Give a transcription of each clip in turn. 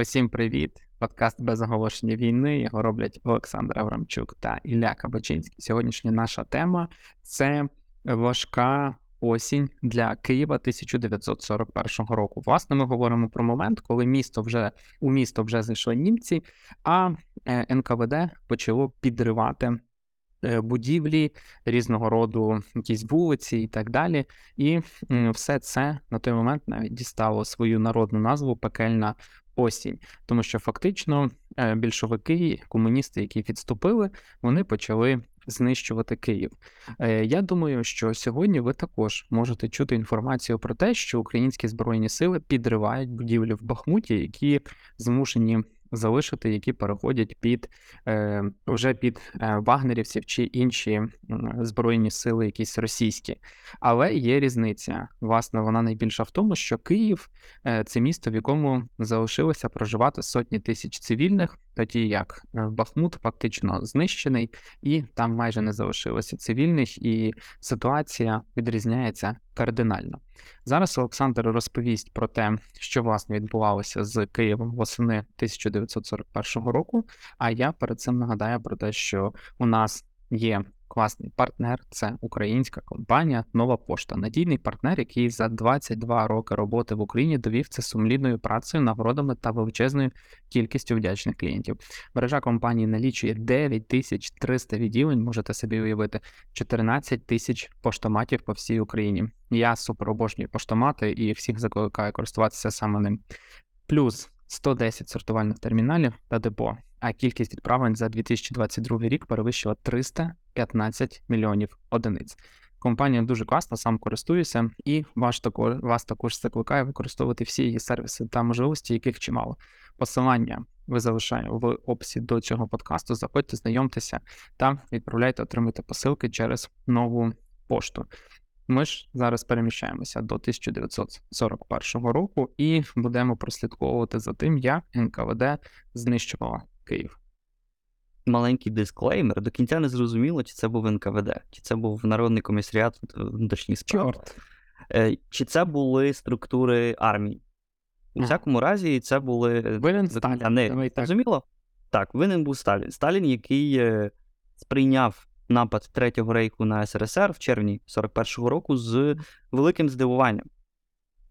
Усім привіт! Подкаст без оголошення війни. Його роблять Олександр Аврамчук та Ілля Кабачинський. Сьогоднішня наша тема це важка осінь для Києва 1941 року. Власне, ми говоримо про момент, коли місто вже у місто вже зайшли німці, а е, НКВД почало підривати. Е, будівлі різного роду якісь вулиці і так далі, і все це на той момент навіть дістало свою народну назву пекельна осінь, тому що фактично е, більшовики, комуністи, які відступили, вони почали знищувати Київ. Е, я думаю, що сьогодні ви також можете чути інформацію про те, що українські збройні сили підривають будівлі в Бахмуті, які змушені залишити, які переходять під е, вже під е, вагнерівців чи інші збройні сили, якісь російські. Але є різниця. Власне, вона найбільша в тому, що Київ е, це місто, в якому залишилося проживати сотні тисяч цивільних, тоді як е, Бахмут фактично знищений, і там майже не залишилося цивільних, і ситуація відрізняється кардинально. Зараз Олександр розповість про те, що власне відбувалося з Києвом восени 1941 року. А я перед цим нагадаю про те, що у нас є класний партнер, це українська компанія Нова Пошта, надійний партнер, який за 22 роки роботи в Україні довів це сумлінною працею, нагородами та величезною кількістю вдячних клієнтів. Мережа компанії налічує 9300 відділень. Можете собі уявити 14 тисяч поштоматів по всій Україні. Я супер обожнюю поштомати і всіх закликаю користуватися саме ним. Плюс 110 сортувальних терміналів та депо. А кількість відправлень за 2022 рік перевищила 315 мільйонів одиниць. Компанія дуже класна, сам користуюся, і вас також вас також закликаю використовувати всі її сервіси та можливості, яких чимало. Посилання ви залишаю в описі до цього подкасту. Заходьте, знайомтеся та відправляйте, отримуйте посилки через нову пошту. Ми ж зараз переміщаємося до 1941 року і будемо прослідковувати за тим, як НКВД знищувала Київ. Маленький дисклеймер. До кінця не зрозуміло, чи це був НКВД, чи це був Народний комісаріат внутрішніх справ. Чорт. Е, чи це були структури армії? У всякому разі, це були. Винен Сталін. Не зрозуміло? Так, винен був Сталін. Сталін, який е, сприйняв напад Третього рейху на СРСР в червні 41-го року з великим здивуванням.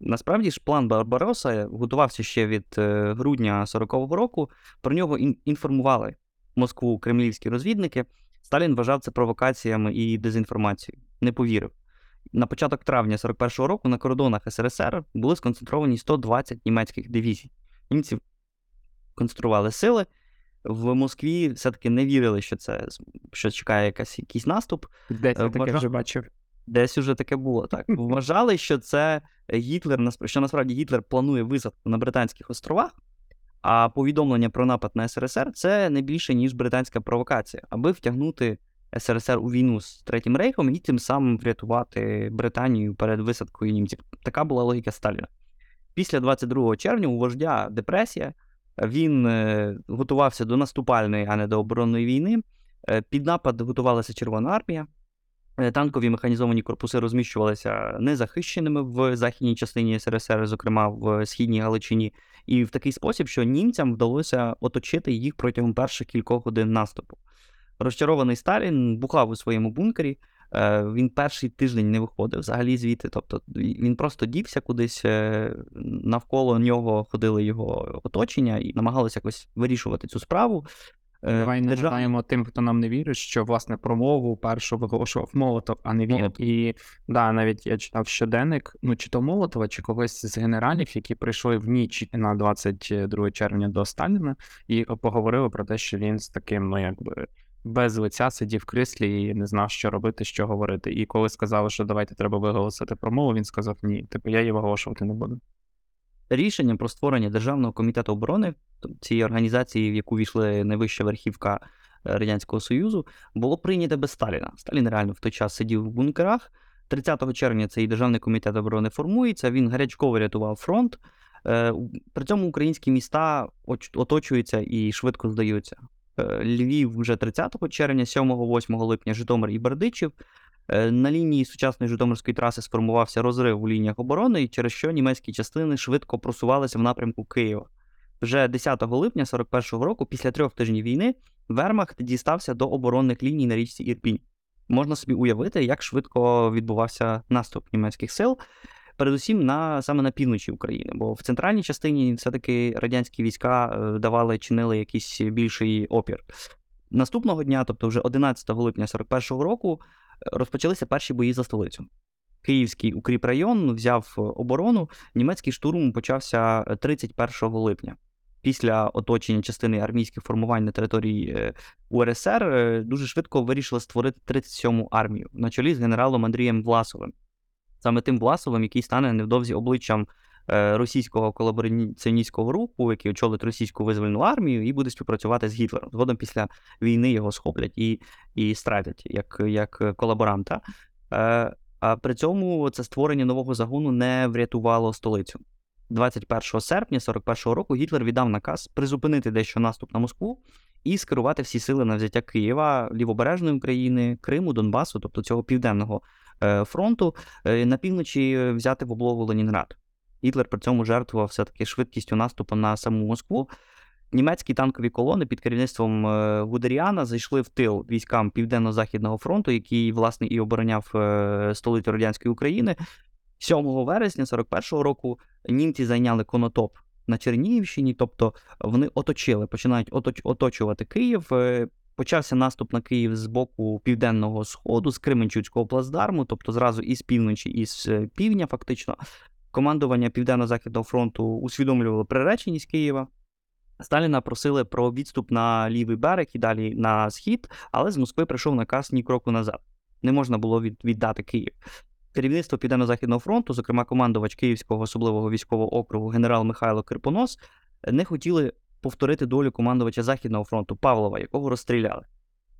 Насправді ж, план Барбароса готувався ще від е, грудня 40-го року. Про нього інформували Москву кремлівські розвідники. Сталін вважав це провокаціями і дезінформацією. Не повірив. На початок травня 41-го року на кордонах СРСР були сконцентровані 120 німецьких дивізій. Німці концентрували сили, в Москві все-таки не вірили, що це що чекає якась, якийсь наступ. Десь я таке вже бачив. Десь уже таке було. так. Вважали, що це Гітлер, що насправді Гітлер планує висадку на Британських островах, а повідомлення про напад на СРСР це не більше, ніж британська провокація, аби втягнути СРСР у війну з Третім Рейхом і тим самим врятувати Британію перед висадкою німців. Така була логіка Сталіна. Після 22 червня у вождя депресія. Він е, готувався до наступальної, а не до оборонної війни. Е, під напад готувалася Червона армія. Е, танкові механізовані корпуси розміщувалися незахищеними в західній частині СРСР, зокрема в східній Галичині, і в такий спосіб, що німцям вдалося оточити їх протягом перших кількох годин наступу. Розчарований Сталін бухав у своєму бункері. Е, він перший тиждень не виходив взагалі звідти. Тобто він просто дівся кудись, е, навколо нього ходили його оточення і намагалися якось вирішувати цю справу. Е, Давай Держав... нагадаємо тим, хто нам не вірить, що власне промову першу виголошував Молотов, а не він. Молотов. І да, навіть я читав щоденник, ну чи то Молотова, чи когось з генералів, які прийшли в ніч на 22 червня до Сталіна, і поговорили про те, що він з таким, ну якби без лиця сидів в кріслі і не знав, що робити, що говорити. І коли сказали, що давайте треба виголосити промову, він сказав ні, типу я її виголошувати не буду. Рішення про створення Державного комітету оборони цієї організації, в яку війшли найвища верхівка е, Радянського Союзу, було прийнято без Сталіна. Сталін реально в той час сидів в бункерах. 30 червня цей державний комітет оборони формується. Він гарячково рятував фронт. Е, при цьому українські міста оточуються і швидко здаються. Е, Львів вже 30 червня, 7-8 липня Житомир і Бердичів. Е, на лінії сучасної Житомирської траси сформувався розрив у лініях оборони, через що німецькі частини швидко просувалися в напрямку Києва. Вже 10 липня 41-го року, після трьох тижнів війни, Вермахт дістався до оборонних ліній на річці Ірпінь. Можна собі уявити, як швидко відбувався наступ німецьких сил, передусім на саме на півночі України, бо в центральній частині все-таки радянські війська е, давали, чинили якийсь більший опір. Наступного дня, тобто вже 11 липня 41-го року, розпочалися перші бої за столицю. Київський укріпрайон взяв оборону. Німецький штурм почався 31 липня. Після оточення частини армійських формувань на території е, УРСР е, дуже швидко вирішили створити 37-му армію на чолі з генералом Андрієм Власовим. Саме тим Власовим, який стане невдовзі обличчям е, російського колабораціоністського руху, який очолить російську визвольну армію, і буде співпрацювати з Гітлером. Згодом після війни його схоплять і і стратять як як колаборанта. А при цьому це створення нового загону не врятувало столицю. 21 серпня 41-го року Гітлер віддав наказ призупинити дещо наступ на Москву і скерувати всі сили на взяття Києва, Лівобережної України, Криму, Донбасу, тобто цього південного е, фронту, е, на півночі взяти в облогу Ленінград. Гітлер при цьому жертвував все-таки швидкістю наступу на саму Москву. Німецькі танкові колони під керівництвом е, Гудеріана зайшли в тил військам Південно-Західного фронту, який, власне, і обороняв столицю радянської України. 7 вересня 41-го року німці зайняли конотоп на Чернігівщині, тобто вони оточили, починають оточ, оточувати Київ. Почався наступ на Київ з боку південного сходу, з Кременчуцького плацдарму, тобто зразу із півночі, і з е, півдня, фактично. Командування Південно-Західного фронту усвідомлювало приреченість Києва. Сталіна просили про відступ на лівий берег і далі на схід, але з Москви прийшов наказ ні кроку назад. Не можна було віддати Київ. Керівництво Південно-Західного фронту, зокрема командувач Київського особливого військового округу генерал Михайло Кирпонос, не хотіли повторити долю командувача Західного фронту Павлова, якого розстріляли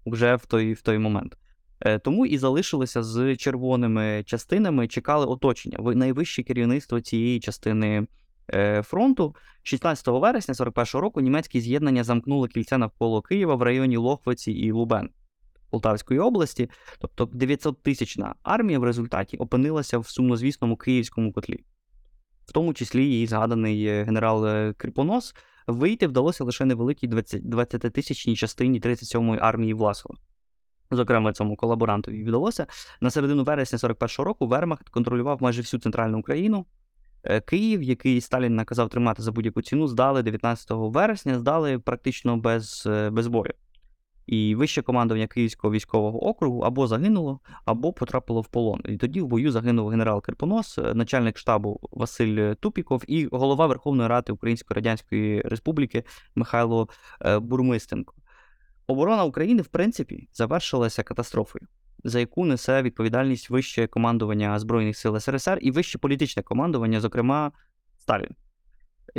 вже в той в той момент. Е, тому і залишилися з червоними частинами, чекали оточення. найвище керівництво цієї частини е, фронту. 16 вересня 41-го року німецькі з'єднання замкнули кільця навколо Києва в районі Лохвиці і Лубен. Полтавської області, тобто 900-тисячна армія в результаті опинилася в сумнозвісному київському котлі, в тому числі її згаданий е, генерал Кріпонос. Вийти вдалося лише невеликій 20-тисячній частині 37-ї армії Власова. Зокрема, цьому колаборантові вдалося. На середину вересня 41-го року Вермахт контролював майже всю центральну Україну. Е, Київ, який Сталін наказав тримати за будь-яку ціну, здали 19 вересня, здали практично без без бою. І вище командування Київського військового округу або загинуло, або потрапило в полон. І тоді в бою загинув генерал Кирпонос, е, начальник штабу Василь Тупіков і голова Верховної Ради Української Радянської Республіки Михайло е, Бурмистенко. Оборона України, в принципі, завершилася катастрофою, за яку несе відповідальність вище командування Збройних сил СРСР і вище політичне командування, зокрема Сталін.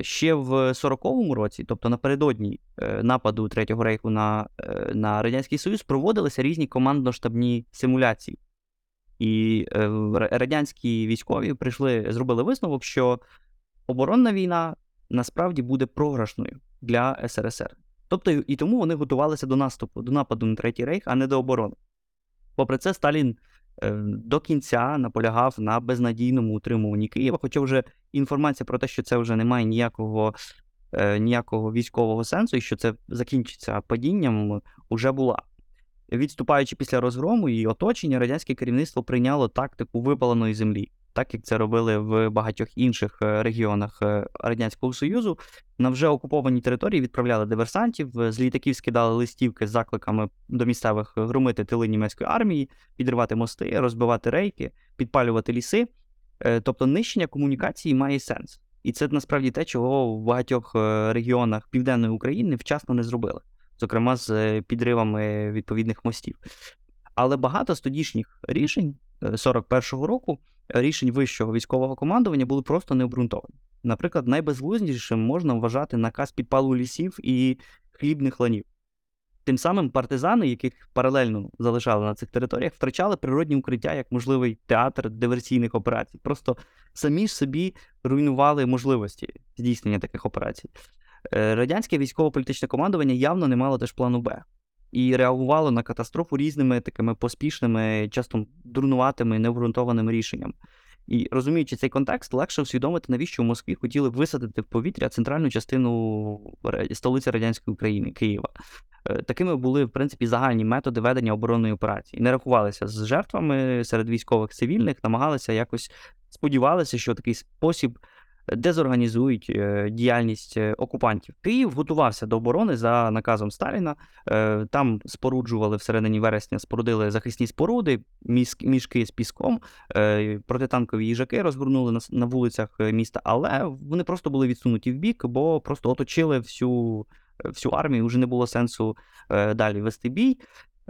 Ще в 40-му році, тобто напередодні е, нападу Третього рейху на е, на Радянський Союз, проводилися різні командно-штабні симуляції. І е, радянські військові прийшли, зробили висновок, що оборонна війна насправді буде програшною для СРСР. Тобто і тому вони готувалися до наступу, до нападу на Третій рейх, а не до оборони. Попри це, Сталін Е, до кінця наполягав на безнадійному утримуванні Києва. Хоча вже інформація про те, що це вже не має ніякого е, ніякого військового сенсу, і що це закінчиться падінням, вже була. Відступаючи після розгрому і оточення, радянське керівництво прийняло тактику випаленої землі так як це робили в багатьох інших е, регіонах е, Радянського Союзу. На вже окупованій території відправляли диверсантів, е, з літаків скидали листівки з закликами до місцевих громити тили німецької армії, підривати мости, розбивати рейки, підпалювати ліси. Тобто нищення комунікації має сенс. І це насправді те, чого в багатьох регіонах Південної України вчасно не зробили, зокрема з підривами відповідних мостів. Але багато з тодішніх рішень 41-го року рішень вищого військового командування були просто необґрунтовані. Наприклад, найбезглуздішим можна вважати наказ підпалу лісів і хлібних ланів. Тим самим партизани, яких паралельно залишали на цих територіях, втрачали природні укриття як можливий театр диверсійних операцій. Просто самі ж собі руйнували можливості здійснення таких операцій. Е, радянське військово-політичне командування явно не мало теж плану Б і реагувало на катастрофу різними такими поспішними, часто дурнуватими, необґрунтованими рішеннями. І розуміючи цей контекст, легше усвідомити, навіщо в Москві хотіли висадити в повітря центральну частину столиці радянської України Києва. Е, Такими були, в принципі, загальні методи ведення оборонної операції. Не рахувалися з жертвами серед військових цивільних, намагалися якось сподівалися, що такий спосіб дезорганізують е, діяльність е, окупантів. Київ готувався до оборони за наказом Сталіна. Е, Там споруджували всередині вересня, спорудили захисні споруди, мішки з піском, протитанкові їжаки розгорнули на, вулицях міста, але вони просто були відсунуті в бік, бо просто оточили всю, всю армію. Вже не було сенсу далі вести бій.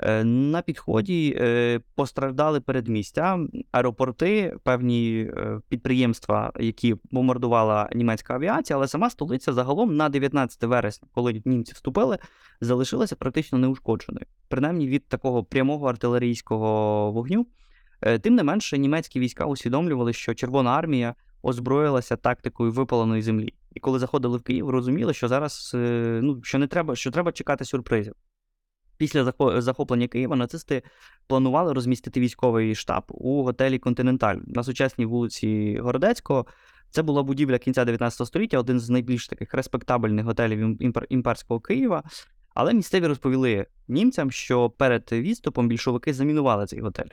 Е, На підході е, постраждали передмістя, аеропорти, певні е, підприємства, які бомбардувала німецька авіація, але сама столиця загалом на 19 вересня, коли німці вступили, залишилася практично неушкодженою, принаймні від такого прямого артилерійського вогню. Тим не менше, німецькі війська усвідомлювали, що Червона армія озброїлася тактикою випаленої землі. І коли заходили в Київ, розуміли, що зараз ну, що не треба, що треба чекати сюрпризів. Після захо- захоплення Києва нацисти планували розмістити військовий штаб у готелі Континенталь на сучасній вулиці Городецького. Це була будівля кінця 19 століття, один з найбільш таких респектабельних готелів ім- імперського Києва. Але місцеві розповіли німцям, що перед відступом більшовики замінували цей готель.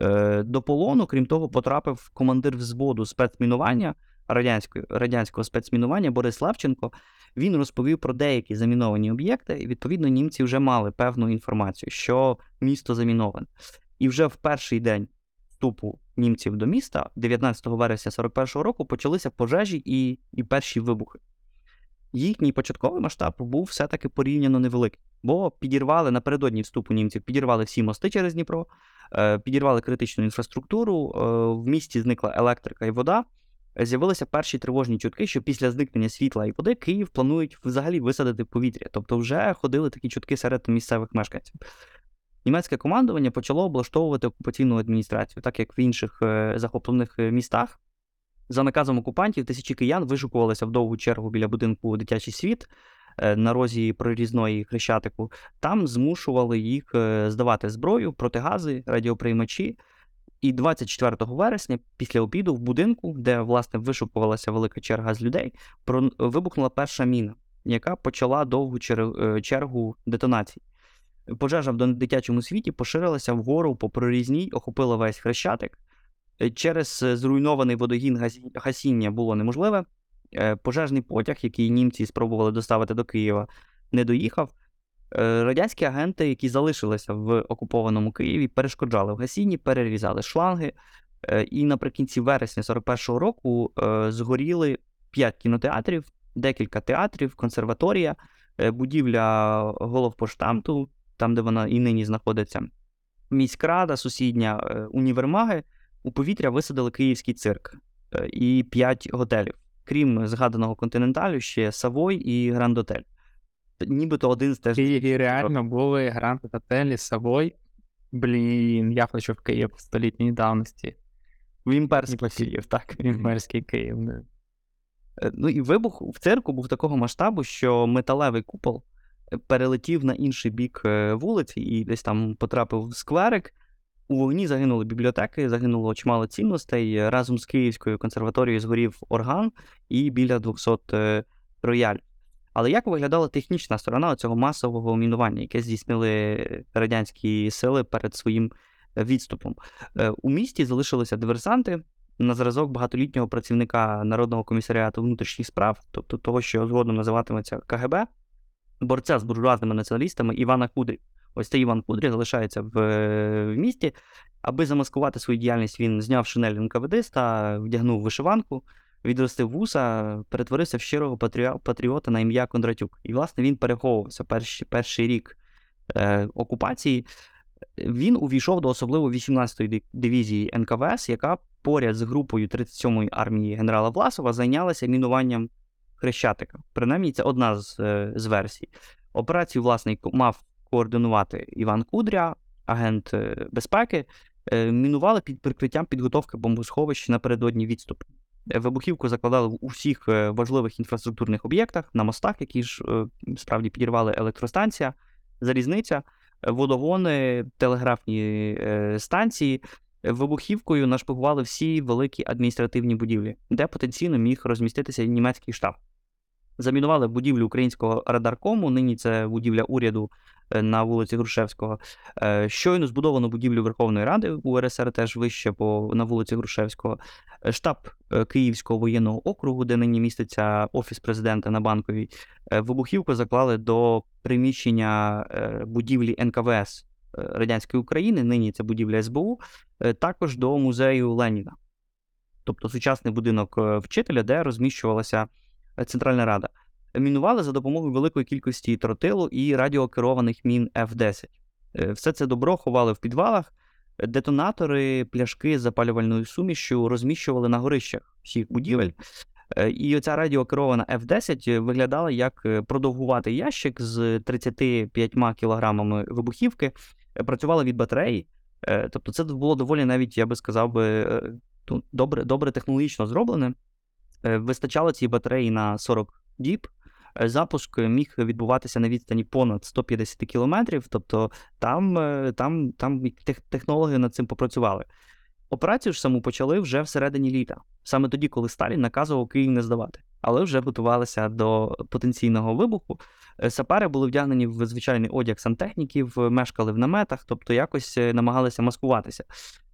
Е, До полону, крім того, потрапив командир взводу спецмінування радянської, радянського спецмінування Борис Левченко. Він розповів про деякі заміновані об'єкти, і відповідно німці вже мали певну інформацію, що місто заміноване. І вже в перший день вступу німців до міста, 19 вересня 41-го року, почалися пожежі і, і перші вибухи. Їхній початковий масштаб був все-таки порівняно невеликий, бо підірвали напередодні вступу німців, підірвали всі мости через Дніпро, е, підірвали критичну інфраструктуру, е, в місті зникла електрика і вода. З'явилися перші тривожні чутки, що після зникнення світла і води Київ планують взагалі висадити повітря. Тобто вже ходили такі чутки серед місцевих мешканців. Німецьке командування почало облаштовувати окупаційну адміністрацію, так як в інших е, захоплених е, містах. За наказом окупантів тисячі киян вишукувалися в довгу чергу біля будинку Дитячий світ е, на розі прорізної хрещатику. Там змушували їх здавати зброю, протигази, радіоприймачі. І 24 вересня, після обіду, в будинку, де власне вишукувалася велика черга з людей, про- вибухнула перша міна, яка почала довгу е, чергу детонацій. Пожежа в дитячому світі поширилася вгору по прорізній, охопила весь хрещатик. Через зруйнований водогін гасіння було неможливе. Е, Пожежний потяг, який німці спробували доставити до Києва, не доїхав. Е, Радянські агенти, які залишилися в окупованому Києві, перешкоджали в гасінні, перерізали шланги. Е, І наприкінці вересня 41-го року е, згоріли 5 кінотеатрів, декілька театрів, консерваторія, будівля головпоштамту, там, де вона і нині знаходиться, міськрада, сусідня, універмаги. У повітря висадили київський цирк і 5 готелів. Крім згаданого континенталю, ще Савой і Гранд Отель. Нібито один з В теж Києві реально були гранд готелі Савой. Блін, я хочу в Київ столітньої давності. в імперський Київ, так. Імперський Київ. да. Е, Ну і вибух в цирку був такого масштабу, що металевий купол е, перелетів на інший бік е, вулиці і десь там потрапив в скверик. У вогні загинули бібліотеки, загинуло чимало цінностей. Разом з Київською консерваторією згорів орган і біля 200 е, рояль. Але як виглядала технічна сторона цього масового мінування, яке здійснили радянські сили перед своїм е, відступом? Е, У місті залишилися диверсанти, на зразок багатолітнього працівника Народного комісаріату внутрішніх справ, тобто того, що згодом називатиметься КГБ, борця з буржуазними націоналістами Івана Кудрі. Ось цей Іван Кудрі залишається в, е, в місті. Аби замаскувати свою діяльність, він зняв шинель НКВДиста, вдягнув вишиванку, відростив вуса, перетворився в щирого патріота на ім'я Кондратюк. І, власне, він переховувався перший, перший рік е, окупації. Він увійшов до особливо 18-ї дивізії НКВС, яка поряд з групою 37-ї армії генерала Власова зайнялася мінуванням Хрещатика. Принаймні, це одна з, е, з версій. Операцію, власне, мав координувати Іван Кудря, агент е, безпеки. Е, Мінували під прикриттям підготовки бомбосховищ напередодні відступу. Е, Вибухівку закладали в усіх е, важливих інфраструктурних об'єктах, на мостах, які ж е, справді підірвали електростанція, залізниця, водогони, телеграфні станції. Вибухівкою нашпигували всі великі адміністративні будівлі, де потенційно міг розміститися німецький штаб. Замінували будівлю українського радаркому, нині це будівля уряду на вулиці Грушевського. Щойно збудовану будівлю Верховної Ради УРСР теж вище по, на вулиці Грушевського, штаб е, Київського воєнного округу, де нині міститься офіс президента на банковій. Е, Вибухівку заклали до приміщення е, будівлі НКВС Радянської України, нині це будівля СБУ, також до музею Леніна. Тобто сучасний будинок вчителя, де розміщувалася Центральна Рада. Мінували за допомогою великої кількості тротилу і радіокерованих мін F-10. Е, Все це добро ховали в підвалах. Детонатори, пляшки з запалювальною сумішю розміщували на горищах всіх будівель. Е, І оця радіокерована F-10 виглядала як е, продовгуватий ящик з 35 кілограмами вибухівки, е, працювала від батареї. Тобто це було доволі навіть, я би сказав, добре, добре технологічно зроблене. Вистачало цій батареї на 40 діб. Запуск міг відбуватися на відстані понад 150 кілометрів, тобто там, е, там, там технологи над цим попрацювали. Операцію ж саму почали вже всередині літа, саме тоді, коли Сталін наказував Київ не здавати, але вже готувалися до потенційного вибуху. Сапари були вдягнені в звичайний одяг сантехніків, е, мешкали в наметах, тобто якось е, намагалися маскуватися.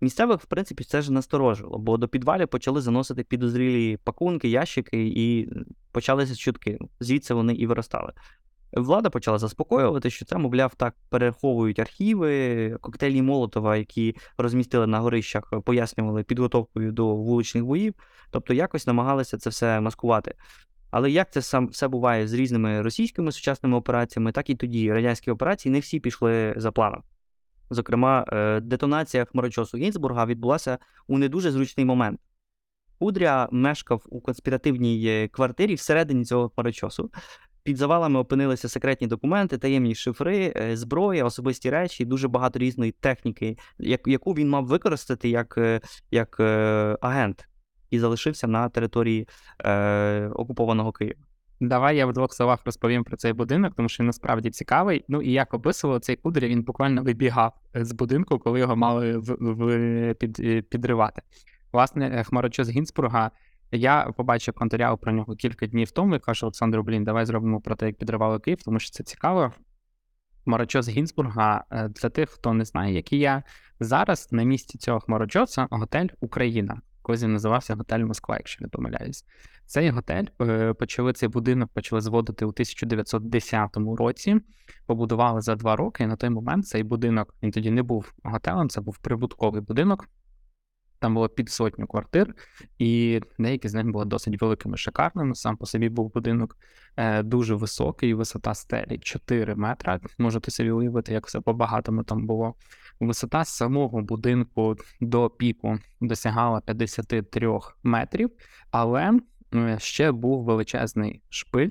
Місцевих, в принципі, це ж насторожило, бо до підвалів почали заносити підозрілі пакунки, ящики, і почалися чутки. Звідси вони і виростали. Влада почала заспокоювати, що це, мовляв, так переховують архіви, коктейлі Молотова, які розмістили на горищах, пояснювали підготовкою до вуличних боїв, тобто якось намагалися це все маскувати. Але як це сам все буває з різними російськими сучасними операціями, так і тоді радянські операції не всі пішли за планом. Зокрема, е, детонація хмарочосу Гінзбурга відбулася у не дуже зручний момент. Кудря мешкав у конспіративній е, квартирі всередині цього хмарочосу. Під завалами опинилися секретні документи, таємні шифри, е, зброя, особисті речі, дуже багато різної техніки, як- яку він мав використати як, е, як е, агент, і залишився на території е, окупованого Києва. Давай я в двох словах розповім про цей будинок, тому що він насправді цікавий. Ну і як описував цей кудря, він буквально вибігав з будинку, коли його мали в, в, під, підривати. Власне, хмарочос Гінзбурга. Я побачив контаряв про нього кілька днів тому і кажу Олександру, блін, давай зробимо про те, як підривали Київ, тому що це цікаво. Хмарочос Гінзбурга, е, для тих, хто не знає, який я зараз на місці цього хмарочоса готель Україна. Колись він називався готель Москва, якщо не помиляюсь. Цей готель е, почали цей будинок почали зводити у 1910 році. Побудували за два роки. І на той момент цей будинок він тоді не був готелем, це був прибутковий будинок. Там було під сотню квартир, і деякі з них були досить великими, шикарними. Сам по собі був будинок е, дуже високий, висота стелі 4 метри. Можете собі уявити, як все по-багатому там було. Висота самого будинку до піку досягала 53 метрів, але е, ще був величезний шпиль,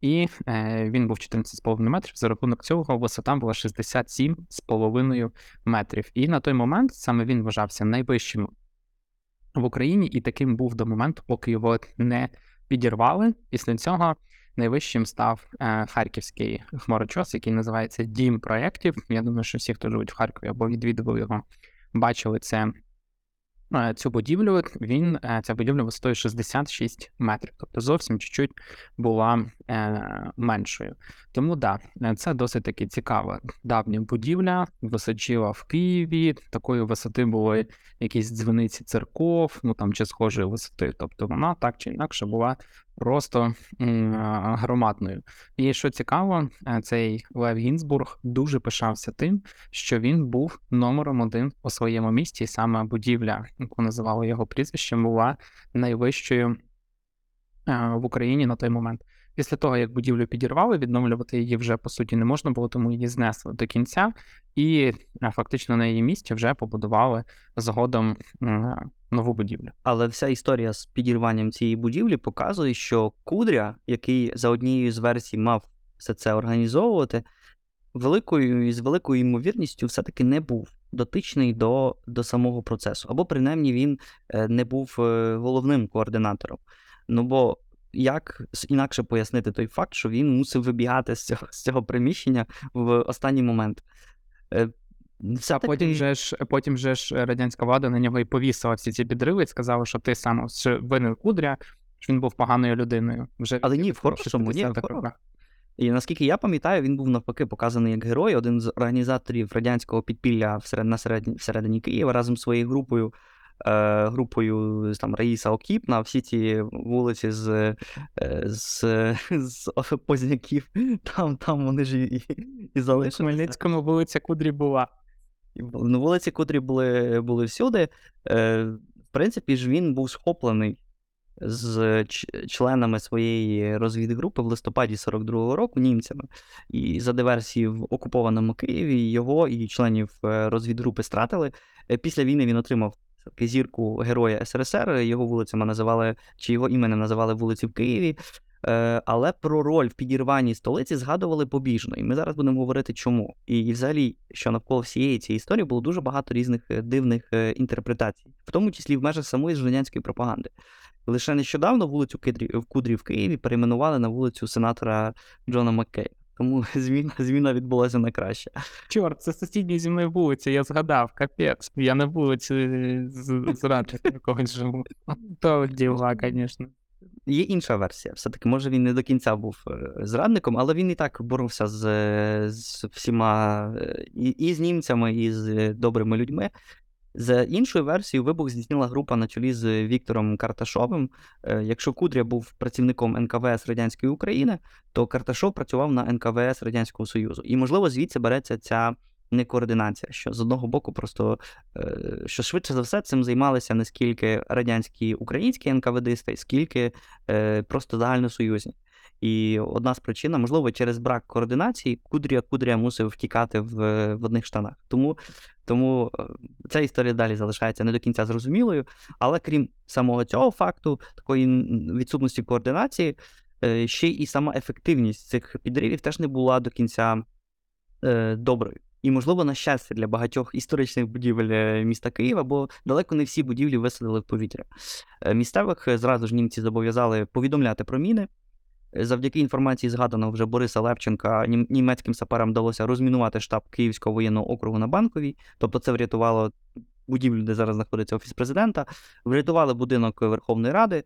і е, він був 14,5 метрів. За рахунок цього висота була 67,5 метрів. І на той момент саме він вважався найвищим в Україні, і таким був до моменту, поки його не підірвали. Після цього найвищим став е, харківський хмарочос, який називається Дім проєктів. Я думаю, що всі, хто живуть в Харкові або відвідували його, бачили це. Цю будівлю він е, ця будівля висотою 66 метрів, тобто зовсім чуть-чуть була е, меншою. Тому да, е, це досить таки цікава давня будівля, височила в Києві. Такої висоти були якісь дзвіниці церков, ну там чи схожої висоти. Тобто вона так чи інакше була просто громадною. І що цікаво, е, цей Лев Гінзбург дуже пишався тим, що він був номером один у своєму місті, і саме будівля, яку називали його прізвищем, була найвищою е, в Україні на той момент. Після того, як будівлю підірвали, відновлювати її вже по суті не можна було, тому її знесли до кінця, і е, фактично на її місці вже побудували згодом нову будівлю. Але вся історія з підірванням цієї будівлі показує, що Кудря, який за однією з версій мав все це організовувати, великою і з великою ймовірністю все-таки не був дотичний до, до самого процесу. Або принаймні він е, не був е, головним координатором. Ну бо як інакше пояснити той факт, що він мусив вибігати з цього, з цього приміщення в останній момент? Е, А потім же ж потім же ж радянська влада на нього і повісила всі ці підриви і сказала, що ти сам що винен Кудря, що він був поганою людиною. Вже Але ні, в хорошому, ні, в хорошому. І наскільки я пам'ятаю, він був навпаки показаний як герой, один з організаторів радянського підпілля всеред, на середні, всередині Києва разом з своєю групою, е, групою там Раїса Окіп на всі ці вулиці з, е, з, з позняків. Там, там вони ж і, і, і В. Хмельницькому вулиця Кудрі була. На вулиці, котрі були, були всюди. Е, в принципі ж він був схоплений з ч- членами своєї розвідгрупи в листопаді 42-го року німцями. І за диверсії в окупованому Києві його і членів е, розвідгрупи стратили. Е, Після війни він отримав зірку Героя СРСР. Його вулицями називали, чи його іменем називали вулиці в Києві. Е, Але про роль в підірванні столиці згадували побіжно. І ми зараз будемо говорити, чому. І, взагалі, що навколо всієї цієї історії було дуже багато різних е, дивних е, інтерпретацій, в тому числі в межах самої ж пропаганди. Лише нещодавно вулицю Кидрі в Кудрі в Києві перейменували на вулицю сенатора Джона Маккея. Тому зміна, зміна відбулася на краще. Чорт, це сусідня зі мною вулиця, я згадав, капець. Я на вулиці з, з радчика якогось живу. То діла, звісно. Є інша версія. Все-таки, може, він не до кінця був е, зрадником, але він і так боровся з, з всіма е, і, і з німцями, і з е, добрими людьми. За іншою версією, вибух здійснила група на чолі з Віктором Карташовим. Якщо Кудря був працівником НКВС Радянської України, то Карташов працював на НКВС Радянського Союзу. І, можливо, звідси береться ця некоординація, що з одного боку, просто е, що швидше за все цим займалися не скільки радянські українські НКВДисти, скільки е, просто загальносоюзні. І одна з причин, можливо, через брак координації, Кудря Кудря мусив втікати в, в одних штанах. Тому, тому е, ця історія далі залишається не до кінця зрозумілою. Але крім самого цього факту, такої відсутності координації, ще і сама ефективність цих підривів теж не була до кінця доброю. І, можливо, на щастя для багатьох історичних будівель е, міста Києва, бо далеко не всі будівлі висадили в повітря. Е, Місцевих е, зразу ж німці зобов'язали повідомляти про міни. Завдяки інформації згаданого вже Бориса Левченка, німецьким саперам вдалося розмінувати штаб Київського воєнного округу на Банковій. Тобто це врятувало будівлю, де зараз знаходиться офіс президента, врятували будинок Верховної Ради.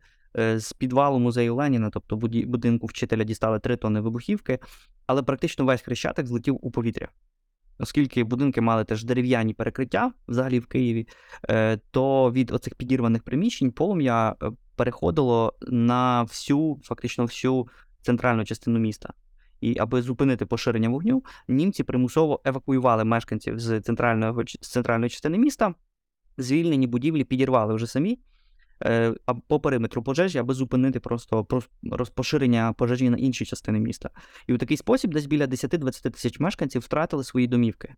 З підвалу музею Леніна, тобто будинку вчителя, дістали 3 тонни вибухівки, але практично весь хрещатик злетів у повітря. Оскільки будинки мали теж дерев'яні перекриття взагалі в Києві, е, то від оцих підірваних приміщень полум'я е, переходило на всю, фактично всю центральну частину міста. І аби зупинити поширення вогню, німці примусово евакуювали мешканців з центрального ч- з центральної частини міста. Звільнені будівлі підірвали вже самі по периметру пожежі, аби зупинити просто розпоширення пожежі на інші частини міста. І у такий спосіб десь біля 10-20 тисяч мешканців втратили свої домівки.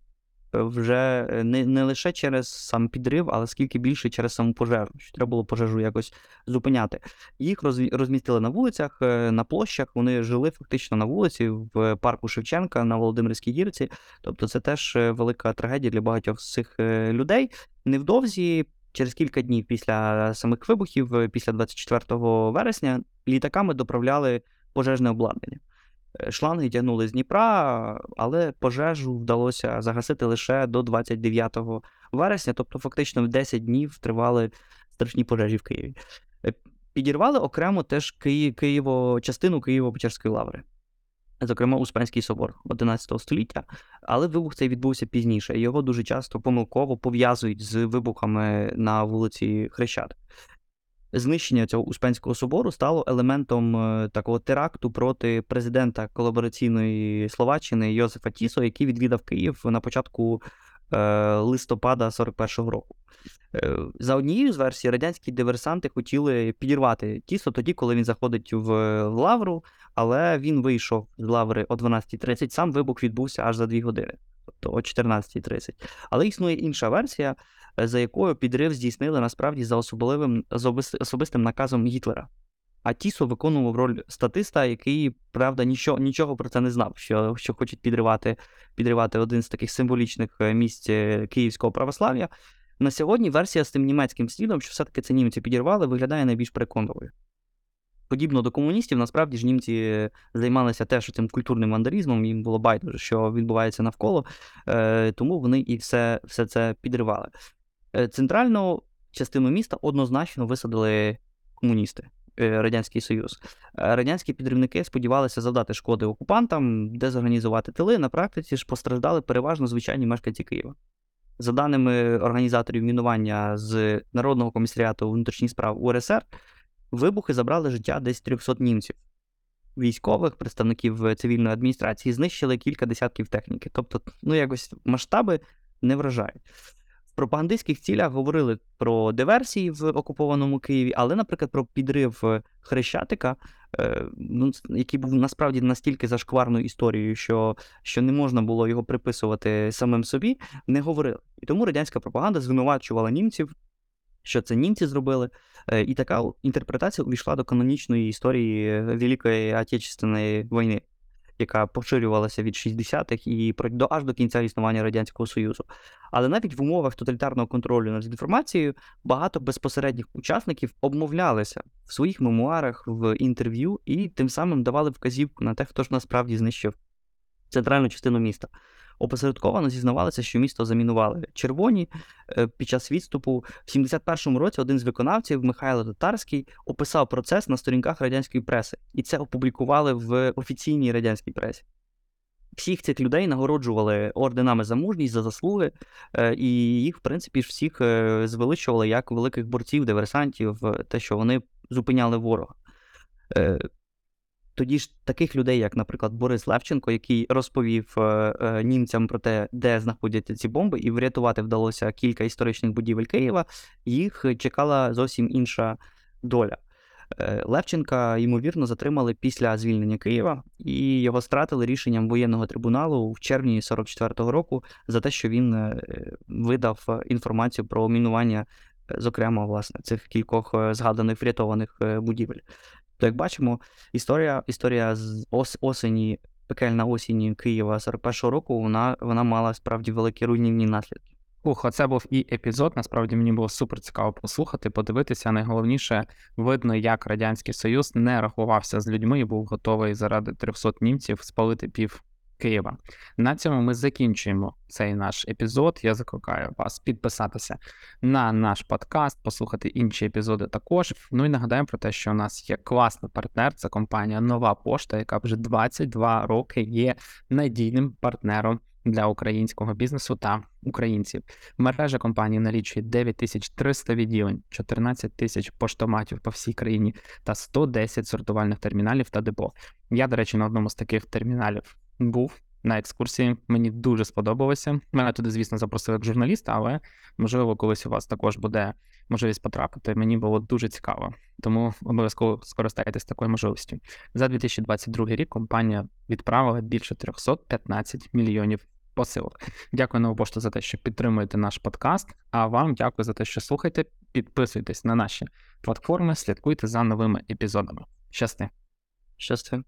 Е, Вже е, не, не лише через сам підрив, але скільки більше через саму пожежу, що треба було пожежу якось зупиняти. Їх розмістили на вулицях, е, на площах. Вони жили фактично на вулиці в парку Шевченка на Володимирській гірці. Тобто, це теж е, велика трагедія для багатьох з цих е, людей. Невдовзі, через кілька днів після самих вибухів, е, після 24 вересня, літаками доправляли пожежне обладнання. Е, Шланги тягнули з Дніпра, але пожежу вдалося загасити лише до 29 вересня, тобто фактично в 10 днів тривали страшні пожежі в Києві. Е, Підірвали окремо теж Києво, частину Києво-Печерської лаври, зокрема Успенський собор 11 століття. Але вибух цей відбувся пізніше. Його дуже часто помилково пов'язують з вибухами на вулиці Хрещат. Знищення цього Успенського собору стало елементом е, такого теракту проти президента колабораційної Словаччини Йозефа Тісо, який відвідав Київ на початку листопада 41-го року. Е, За однією з версій, радянські диверсанти хотіли підірвати Тісо тоді, коли він заходить в, в Лавру, але він вийшов з Лаври о 12.30, сам вибух відбувся аж за 2 години, тобто о 14.30. Але існує інша версія, е, за якою підрив здійснили насправді за особливим за особистим наказом Гітлера. А Тісо виконував роль статиста, який, правда, нічого, нічого про це не знав, що, що хочуть підривати, підривати один з таких символічних е, місць е, київського православ'я. На сьогодні версія з тим німецьким слідом, що все-таки це німці підірвали, виглядає найбільш переконливою. подібно до комуністів, насправді ж німці займалися теж цим культурним вандалізмом, їм було байдуже, що відбувається навколо, е, тому вони і все, все це підривали. Е, Центральну частину міста однозначно висадили комуністи. Е, Радянський Союз. Е, Радянські підривники сподівалися завдати шкоди окупантам, дезорганізувати тили. На практиці ж постраждали переважно звичайні мешканці Києва. За даними організаторів мінування з Народного комісаріату внутрішніх справ УРСР, вибухи забрали життя десь 300 німців. Військових, представників цивільної адміністрації знищили кілька десятків техніки. Тобто, ну якось масштаби не вражають. Пропагандистських цілях говорили про диверсії в окупованому Києві, але, наприклад, про підрив е, Хрещатика, е, ну, який був насправді настільки зашкварною історією, що, що не можна було його приписувати самим собі, не говорили. І тому радянська пропаганда звинувачувала німців, що це німці зробили. Е, І така інтерпретація увійшла до канонічної історії Великої Отечественної війни, яка поширювалася від 60-х і до аж до кінця існування Радянського Союзу. Але навіть в умовах тоталітарного контролю над інформацією багато безпосередніх учасників обмовлялися в своїх мемуарах, в інтерв'ю і тим самим давали вказівку на те, хто ж насправді знищив центральну частину міста. Опосередковано зізнавалися, що місто замінували червоні е, під час відступу. В 71-му році один з виконавців, Михайло Татарський, описав процес на сторінках радянської преси, і це опублікували в офіційній радянській пресі. Всіх цих людей нагороджували орденами за мужність, за заслуги, е, і їх, в принципі, ж всіх е, звеличували як великих борців, диверсантів, те, що вони зупиняли ворога. Тоді ж таких людей, як, наприклад, Борис Левченко, який розповів е, е, німцям про те, де знаходяться ці бомби, і врятувати вдалося кілька історичних будівель Києва, їх чекала зовсім інша доля. Е, Левченка, ймовірно, затримали після звільнення Києва, і його стратили рішенням воєнного трибуналу в червні 44-го року за те, що він видав інформацію про мінування, зокрема, власне, цих кількох згаданих врятованих будівель. То, як бачимо, історія, історія з ос, осені, пекельна осінь Києва 41-го року, вона, вона мала справді великі руйнівні наслідки. Ух, оце був і епізод. Насправді мені було супер цікаво послухати, подивитися. Найголовніше видно, як радянський союз не рахувався з людьми і був готовий заради 300 німців спалити пів Києва. На цьому ми закінчуємо цей наш епізод. Я закликаю вас підписатися на наш подкаст, послухати інші епізоди також. Ну і нагадаємо про те, що у нас є класний партнер. Це компанія Нова Пошта, яка вже 22 роки є надійним партнером для українського бізнесу та українців. Мережа компанії налічує 9300 відділень, 14 тисяч поштоматів по всій країні та 110 сортувальних терміналів та депо. Я, до речі, на одному з таких терміналів був на екскурсії. Мені дуже сподобалося. Мене туди, звісно, запросили як журналіста, але можливо, колись у вас також буде можливість потрапити. Мені було дуже цікаво, тому обов'язково скористайтесь такою можливістю. За 2022 рік компанія відправила більше 315 мільйонів посилок. Дякую нову пошту за те, що підтримуєте наш подкаст. А вам дякую за те, що слухаєте. Підписуйтесь на наші платформи, слідкуйте за новими епізодами. Щасти! Щасти.